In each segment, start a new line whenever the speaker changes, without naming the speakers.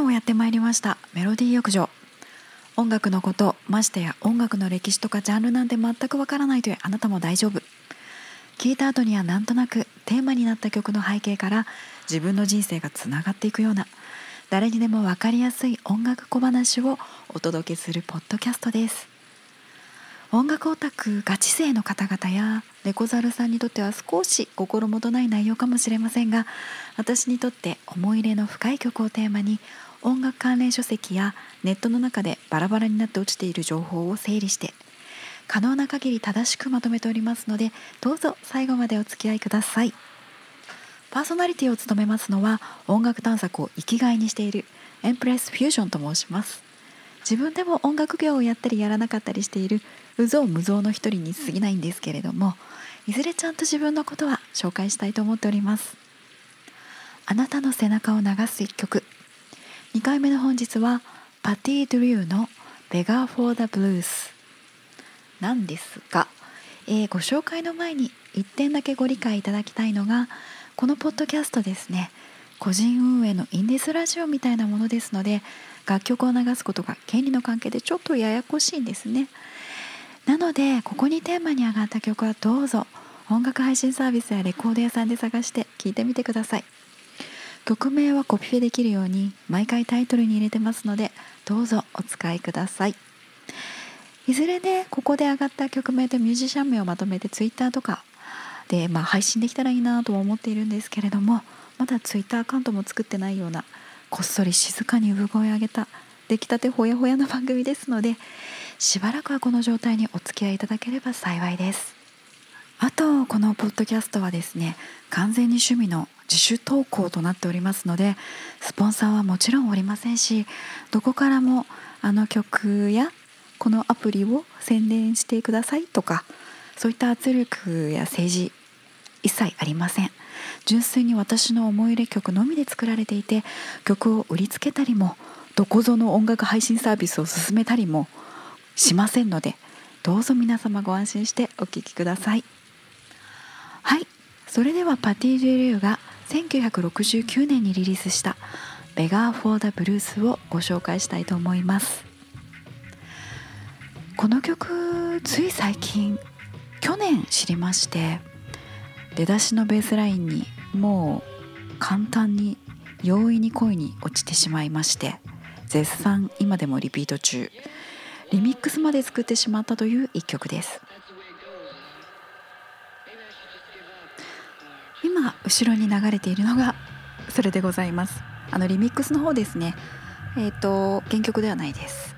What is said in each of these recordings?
らもやってまいりました。メロディー浴場。音楽のことましてや音楽の歴史とかジャンルなんて全くわからないというあなたも大丈夫。聞いた後にはなんとなくテーマになった曲の背景から自分の人生がつながっていくような誰にでも分かりやすい音楽小話をお届けするポッドキャストです。音楽オタクガチ勢の方々や猫猿さんにとっては少し心もとない内容かもしれませんが私にとって思い入れの深い曲をテーマに音楽関連書籍やネットの中でバラバラになって落ちている情報を整理して可能な限り正しくまとめておりますのでどうぞ最後までお付き合いください。パーソナリティを務めますのは音楽探索を生きがいにしているエンプレスフュージョンと申します。自分でも音楽業をやったりやらなかったりしている有象無象の一人に過ぎないんですけれどもいずれちゃんと自分のことは紹介したいと思っております。あなたの背中を流す一曲2回目の本日はパティ・ドゥリューの「Beggar for the Blues」なんですが、えー、ご紹介の前に1点だけご理解いただきたいのがこのポッドキャストですね。個人運営のインディスラジオみたいなものですので楽曲を流すことが権利の関係でちょっとややこしいんですね。なのでここにテーマに上がった曲はどうぞ。音楽配信サービスやレコード屋さんで探して聴いてみてください。曲名はコピペできるように毎回タイトルに入れてますのでどうぞお使いください。いずれねここで上がった曲名とミュージシャン名をまとめて Twitter とかで、まあ、配信できたらいいなとは思っているんですけれどもまだ Twitter アカウントも作ってないようなこっそり静かに産声を上げた出来たてほやほやの番組ですのでしばらくはこの状態にお付き合いいただければ幸いです。あとこのポッドキャストはですね完全に趣味の自主投稿となっておりますのでスポンサーはもちろんおりませんしどこからもあの曲やこのアプリを宣伝してくださいとかそういった圧力や政治一切ありません。純粋に私の思い入れ曲のみで作られていて曲を売りつけたりもどこぞの音楽配信サービスを勧めたりもしませんのでどうぞ皆様ご安心してお聴きください。はい。それでは Patti Drew が1969年にリリースした「Beggar for the Blues」をご紹介したいと思います。この曲つい最近去年知りまして出だしのベースラインにもう簡単に容易に恋に落ちてしまいまして絶賛今でもリピート中。リミックスまで作ってしまったという一曲です。今後ろに流れているのがそれでございます。あのリミックスの方ですね。えっ、ー、と原曲ではないです。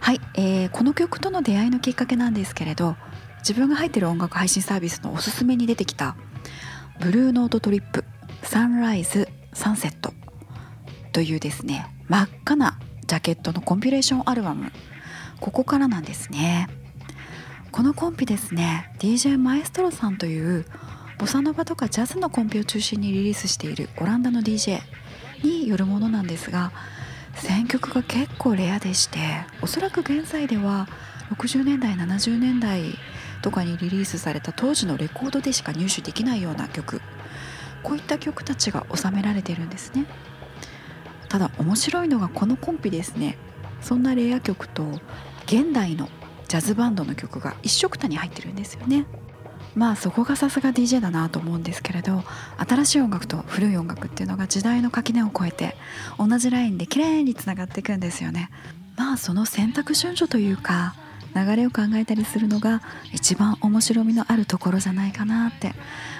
はい、えー、この曲との出会いのきっかけなんですけれど自分が入ってる音楽配信サービスのおすすめに出てきたブルーノートトリップサンライズサンセットというですね真っ赤なジャケットのコンピレーションアルバム。ここからなんですね。このコンピですね。DJ マエストロさんというボサノバとかジャズのコンピを中心にリリースしているオランダの DJ によるものなんですが選曲が結構レアでしておそらく現在では60年代70年代とかにリリースされた当時のレコードでしか入手できないような曲。こういった曲たちが収められているんですね。ただ面白いのがこのコンピですね。そんなレア曲と現代のジャズバンドの曲が一緒くたに入ってるんですよね。まあそこがさすが DJ だなと思うんですけれど新しい音楽と古い音楽っていうのが時代の垣根を越えて同じラインで綺麗につながっていくんですよね。まあその選択順序というか流れを考えたりするのが一番面白みのあるところじゃないかなって。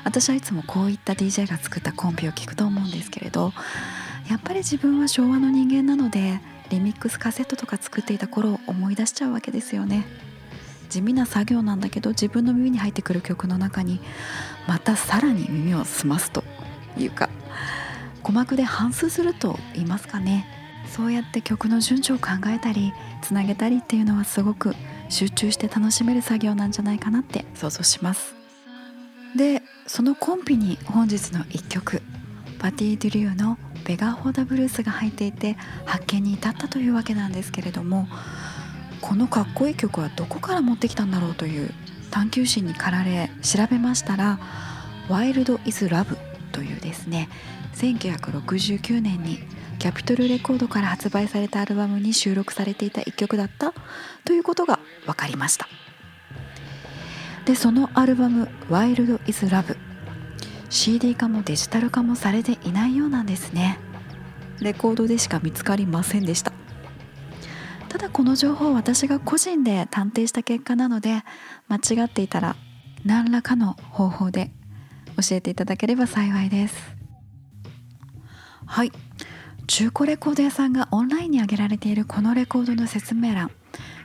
私はいつもこういった DJ が作ったコンビを聞くと思うんですけれどやっぱり自分は昭和の人間なのでリミックスカセットとか作っていた頃を思い出しちゃうわけですよね。地味な作業なんだけど自分の耳に入ってくる曲の中にまたさらに耳を澄ますというか鼓膜で反数すると言いますかね。そうやって曲の順序を考えたりつなげたりっていうのはすごく集中して楽しめる作業なんじゃないかなって想像します。でそのコンピに本日の1曲パティ・デュリューの「ベガ・ホーダ・ブルース」が入っていて発見に至ったというわけなんですけれどもこのかっこいい曲はどこから持ってきたんだろうという探求心に駆られ調べましたら「ワイルド・イズ・ラブ」というですね1969年にキャピトルレコードから発売されたアルバムに収録されていた一曲だったということが分かりました。でそのアルバム「ワイルド・イズ・ラブ」CD 化もデジタル化もされていないようなんですね。レコードでしか見つかりませんでした。ただこの情報私が個人で探偵した結果なので間違っていたら何らかの方法で教えていただければ幸いです。はい。中古レコード屋さんがオンラインに上げられているこのレコードの説明欄。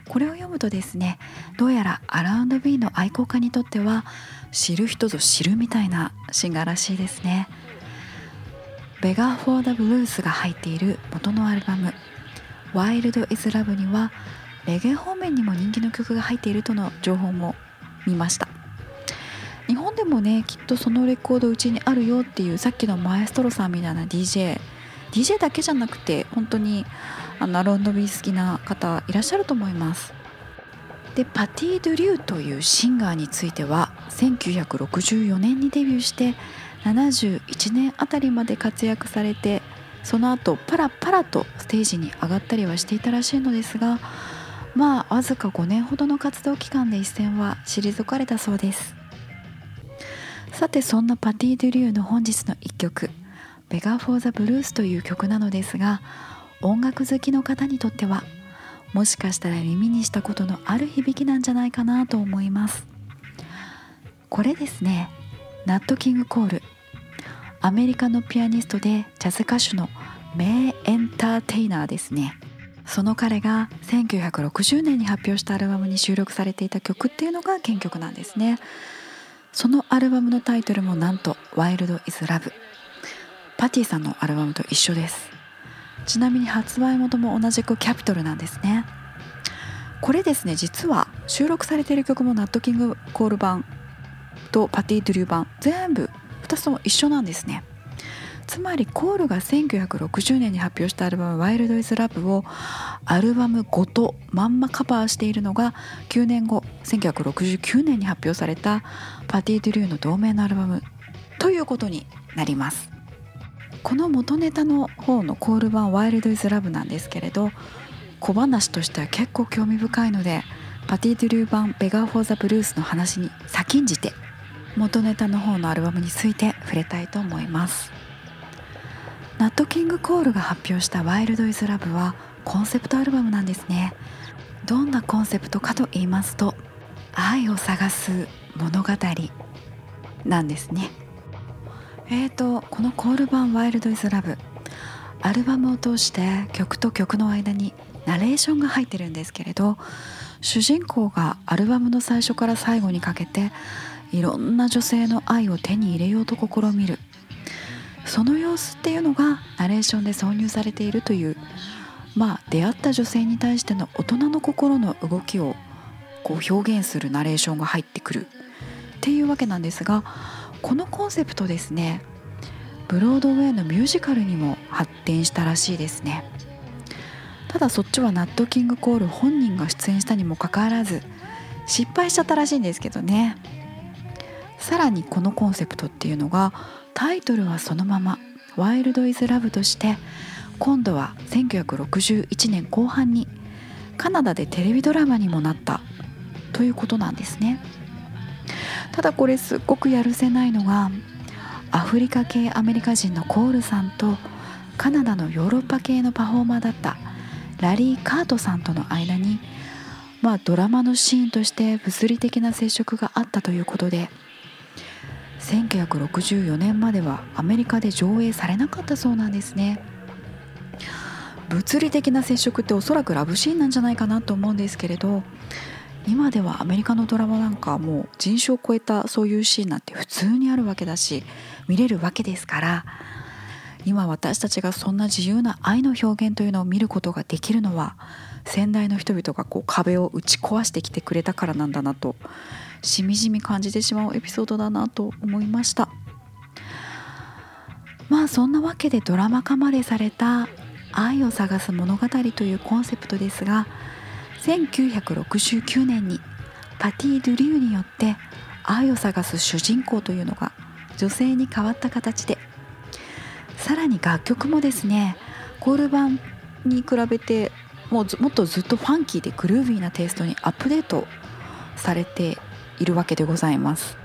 これを読むとですねどうやらアラウンド B の愛好家にとっては知る人ぞ知るみたいなシンガーらしいですね。Beggar for the Blues が入っている元のアルバム「ワイルド・イズ・ラブ」にはレゲエ方面にも人気の曲が入っているとの情報も見ました。日本でもねきっとそのレコードうちにあるよっていうさっきのマエストロさんみたいな DJ DJ だけじゃなくて本当にあの R&B 好きな方いらっしゃると思います。でパティ・ドゥリューというシンガーについては1964年にデビューして71年あたりまで活躍されてその後パラパラとステージに上がったりはしていたらしいのですがまあわずか5年ほどの活動期間で一線は退かれたそうです。さてそんなパティ・ドゥ・リューの本日の一曲「ベガ・フォー・ザ・ブルース」という曲なのですが音楽好きの方にとってはもしかしたら耳にしたことのある響きなんじゃないかなと思います。これですね。ナット・キング・コール。アメリカのピアニストでジャズ歌手の名エンターテイナーですね。その彼が1960年に発表したアルバムに収録されていた曲っていうのが原曲なんですね。そのアルバムのタイトルもなんと「ワイルド・イズ・ラブ」パティさんのアルバムと一緒です。ちなみに発売元も同じくキャピトルなんですね。これですね実は収録されている曲もナットキングコール版とパティ・ドゥリュー版全部2つとも一緒なんですね。つまりコールが1960年に発表したアルバム「ワイルド・イズ・ラブ」をアルバムごとまんまカバーしているのが9年後1969年に発表されたパティ・ドゥリューの同名のアルバムということになります。この元ネタの方のコール版「ワイルド・イズ・ラブ」なんですけれど小話としては結構興味深いのでパティ・ドゥリュー版「 Beggar for the Blues」の話に先んじて元ネタの方のアルバムについて触れたいと思います。ナット・キング・コールが発表した「 Wild Is Love」はコンセプトアルバムなんですね。どんなコンセプトかと言いますと愛を探す物語なんですね。えーとこのコール版「 Wild Is Love」アルバムを通して曲と曲の間にナレーションが入ってるんですけれど主人公がアルバムの最初から最後にかけていろんな女性の愛を手に入れようと試みる。その様子っていうのがナレーションで挿入されているというまあ出会った女性に対しての大人の心の動きをこう表現するナレーションが入ってくるっていうわけなんですがこのコンセプトですねブロードウェイのミュージカルにも発展したらしいですね。ただそっちはナットキングコール本人が出演したにもかかわらず失敗しちゃったらしいんですけどね。さらにこのコンセプトっていうのがタイトルはそのまま「ワイルド・イズ・ラブ」として今度は1961年後半にカナダでテレビドラマにもなったということなんですね。ただこれすっごくやるせないのがアフリカ系アメリカ人のコールさんとカナダのヨーロッパ系のパフォーマーだったラリー・カートさんとの間にまあドラマのシーンとして物理的な接触があったということで1964年まではアメリカで上映されなかったそうなんですね。物理的な接触っておそらくラブシーンなんじゃないかなと思うんですけれど今ではアメリカのドラマなんかもう人種を超えたそういうシーンなんて普通にあるわけだし見れるわけですから今私たちがそんな自由な愛の表現というのを見ることができるのは先代の人々がこう壁を打ち壊してきてくれたからなんだなとしみじみ感じてしまうエピソードだなと思いました。まあそんなわけでドラマ化までされた「愛を探す物語」というコンセプトですが1969年にパティ・ドゥリューによって愛を探す主人公というのが女性に変わった形でさらに楽曲もですねコール版に比べてもうもっとずっとファンキーでグルービーなテイストにアップデートされているわけでございます。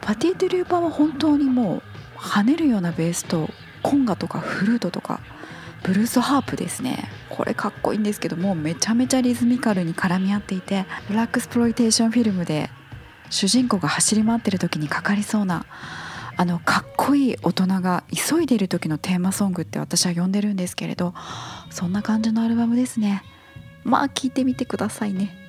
パティ・ドゥリュー版は本当にもう跳ねるようなベースとコンガとかフルートとかブルースハープですね。これかっこいいんですけどもめちゃめちゃリズミカルに絡み合っていてブラックスプロイテーションフィルムで主人公が走り回ってる時にかかりそうなあのかっこいい大人が急いでいる時のテーマソングって私は呼んでるんですけれどそんな感じのアルバムですね。まあ聴いてみてくださいね。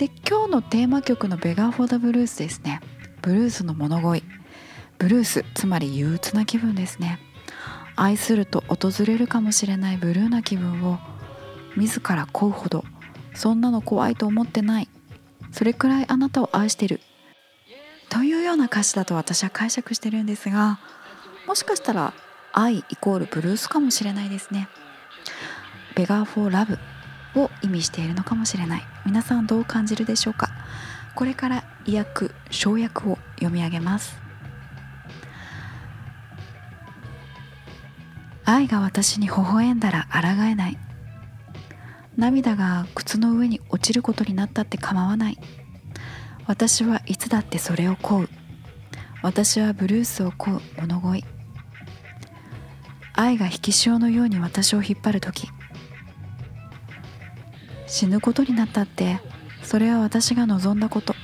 で今日のテーマ曲の「 Beggar for the Blues」ですね。ブルースの物乞い。ブルースつまり憂鬱な気分ですね。愛すると訪れるかもしれないブルーな気分を自ら乞うほどそんなの怖いと思ってない。それくらいあなたを愛してる。というような歌詞だと私は解釈してるんですがもしかしたら愛イコールブルースかもしれないですね。 Beggar for Love。を意味しているのかもしれない。皆さんどう感じるでしょうか？これから意訳抄訳を読み上げます。愛が私に微笑んだら抗えない。涙が靴の上に落ちることになったって構わない。私はいつだってそれを乞う。私はブルースを乞う物乞い。愛が引き潮のように私を引っ張る時。死ぬことになったってそれは私が望んだこと。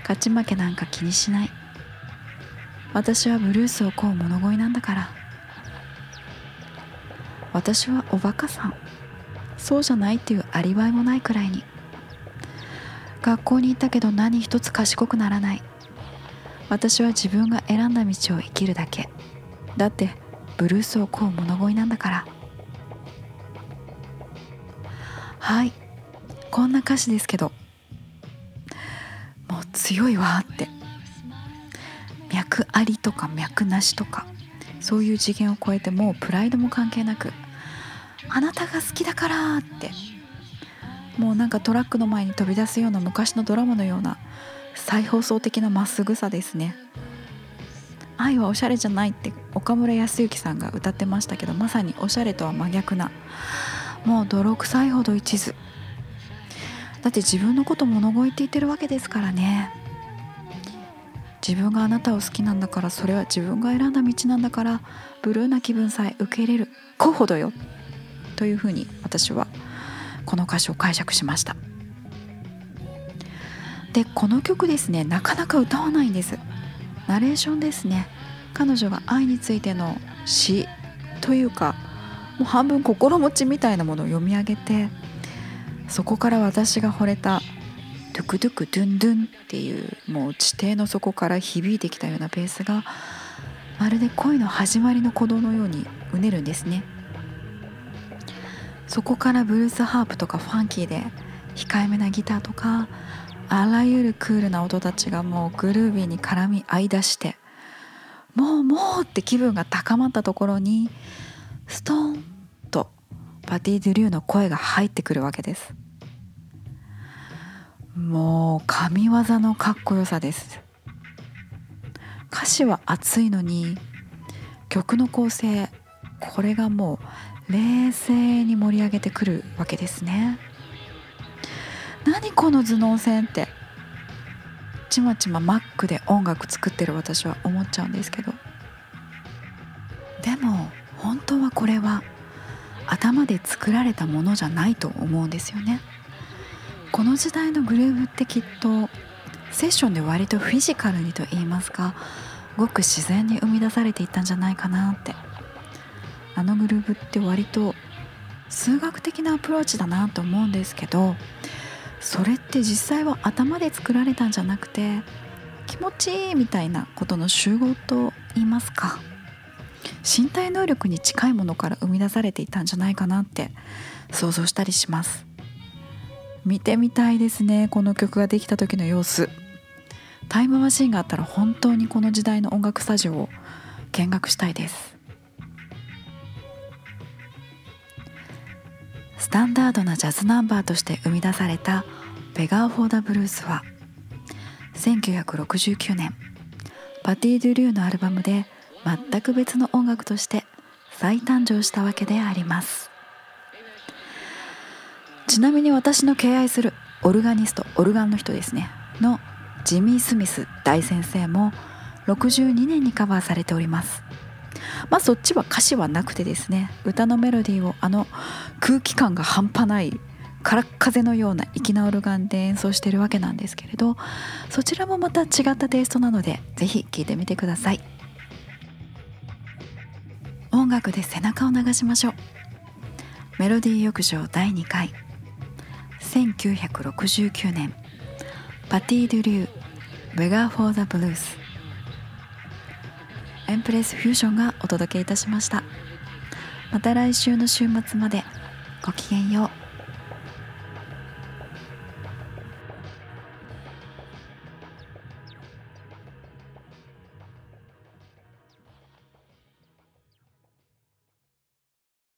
勝ち負けなんか気にしない。私はブルースを乞う物乞いなんだから。私はおバカさん。そうじゃないっていうアリバイもないくらいに。学校に行ったけど何一つ賢くならない。私は自分が選んだ道を生きるだけ。だってブルースを乞う物乞いなんだから。はい。こんな歌詞ですけど。もう強いわって。脈ありとか脈なしとか。そういう次元を超えてもうプライドも関係なく。あなたが好きだからって。もうなんかトラックの前に飛び出すような昔のドラマのような再放送的なまっすぐさですね。愛はおしゃれじゃないって岡村康之さんが歌ってましたけどまさにおしゃれとは真逆なもう泥臭いほど一途。だって自分のこと物乞いって言ってるわけですからね。自分があなたを好きなんだからそれは自分が選んだ道なんだからブルーな気分さえ受け入れるこうほどよ。というふうに私はこの歌詞を解釈しました。でこの曲ですねなかなか歌わないんです。ナレーションですね。彼女が愛についての詩というかもう半分心持ちみたいなものを読み上げてそこから私が惚れた「トゥクトゥクドゥンドゥン」っていうもう地底の底から響いてきたようなベースがまるで恋の始まりの鼓動のようにうねるんですね。そこからブルースハープとかファンキーで控えめなギターとかあらゆるクールな音たちがもうグルービーに絡み合いだしてもうもうって気分が高まったところにストーンパティ・ドゥ・リューの声が入ってくるわけです。もう神業のかっこよさです。歌詞は熱いのに曲の構成これがもう冷静に盛り上げてくるわけですね。何この頭脳戦って。ちまちまマックで音楽作ってる私は思っちゃうんですけど。でも本当はこれは頭で作られたものじゃないと思うんですよね。この時代のグルーヴってきっとセッションで割とフィジカルにと言いますかごく自然に生み出されていったんじゃないかなって。あのグルーブって割と数学的なアプローチだなと思うんですけどそれって実際は頭で作られたんじゃなくて気持ちいいみたいなことの集合と言いますか。身体能力に近いものから生み出されていたんじゃないかなって想像したりします。見てみたいですねこの曲ができた時の様子。タイムマシンがあったら本当にこの時代の音楽スタジオを見学したいです。スタンダードなジャズナンバーとして生み出された「 Beggar for the Blues」は1969年パティ・ドゥリューのアルバムで全く別の音楽として再誕生したわけであります。ちなみに私の敬愛するオルガニストオルガンの人ですね。のジミー・スミス大先生も62年にカバーされております。まあそっちは歌詞はなくてですね。歌のメロディーをあの空気感が半端ない空っ風のような粋なオルガンで演奏してるわけなんですけれどそちらもまた違ったテイストなので是非聴いてみてください。音楽で背中を流しましょう。メロディー浴場第2回。1969年。パティ・ドゥリュー「 Beggar for the Blues」エンプレスフュージョンがお届けいたしました。また来週の週末まで。ごきげんよう。